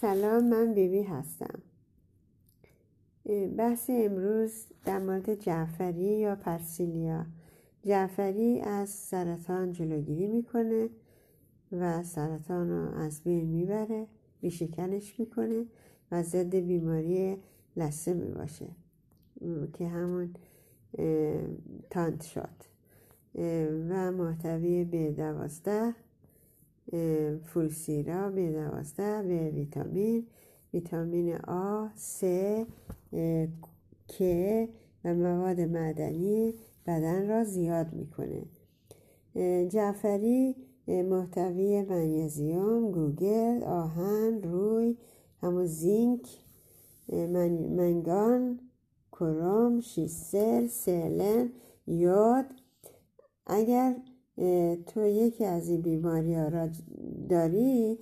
سلام من بیبی هستم. بحث امروز در مورد جعفری یا پرسیلیا. جعفری از سرطان جلوگیری می‌کنه و سرطان رو از بین می‌بره بیشکنش می‌کنه و ضد بیماری لسه می‌باشه که همون تانت شد و محتوی به دوازده فولسیرا به دوازده به ویتامین. ویتامین آ س که و مواد معدنی بدن را زیاد می‌کنه. جعفری محتوی منیزیوم گوگل آهن روی همون زینک منگان کروم شیسل سلن یود. اگر تو یکی از این بیماری ها را داری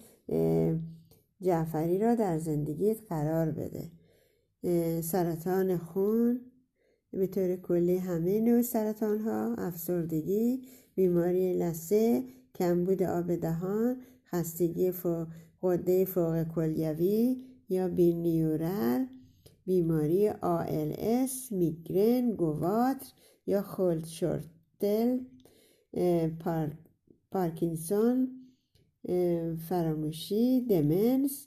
جعفری را در زندگیت قرار بده. سرطان خون به طور کلی همه نوع سرطان ها افسردگی بیماری لسه کمبود آب دهان خستگی قده فوق کلیوی یا بینیورل بیماری ALS میگرن گواتر یا خولد پارکینسون فراموشی دمنس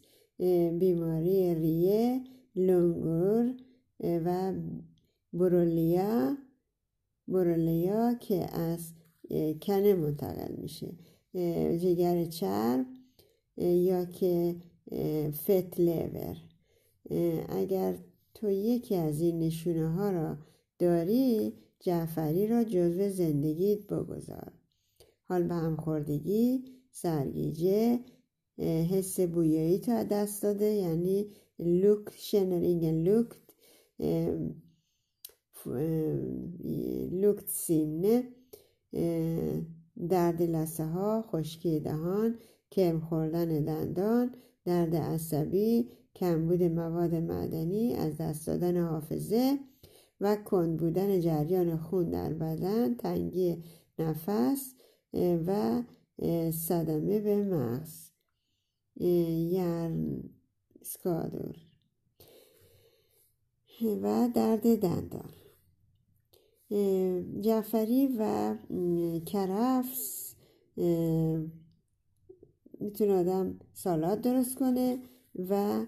بیماری ریه لنگور و برولیا برولیا که از کنه منتقل میشه. جگر چرب یا که فت لیور. اگر تو یکی از این نشونه ها را داری جعفری را جزو زندگیت بگذار. حال به همخوردگی سرگیجه حس بویایی تا دست داده یعنی لوک شنرینگ لوک لوکت سینه درد لسه ها خشکی دهان کم خوردن دندان درد عصبی کمبود مواد معدنی از دست دادن حافظه و کند بودن جریان خون در بدن تنگی نفس و صدمه به مغز. یرن سکادور و درد دندان. جعفری و کرفس می‌تونه آدم سالاد درست کنه و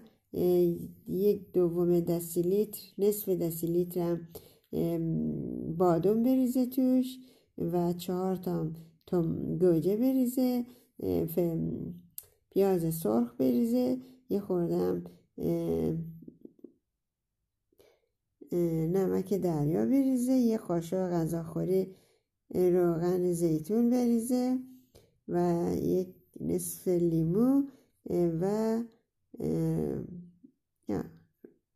یک دوم دسیلیتر نصف دسیلیتر هم بادم بریزه توش و چهار تا گوجه بریزه پیاز سرخ بریزه یه خوردم نمک دریا بریزه یه قاشق غذاخوری روغن زیتون بریزه و یک نصف لیمو و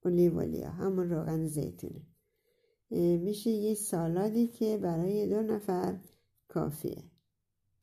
اولیولیا همون روغن زیتونه. میشه یه سالادی که برای دو نفر کافیه.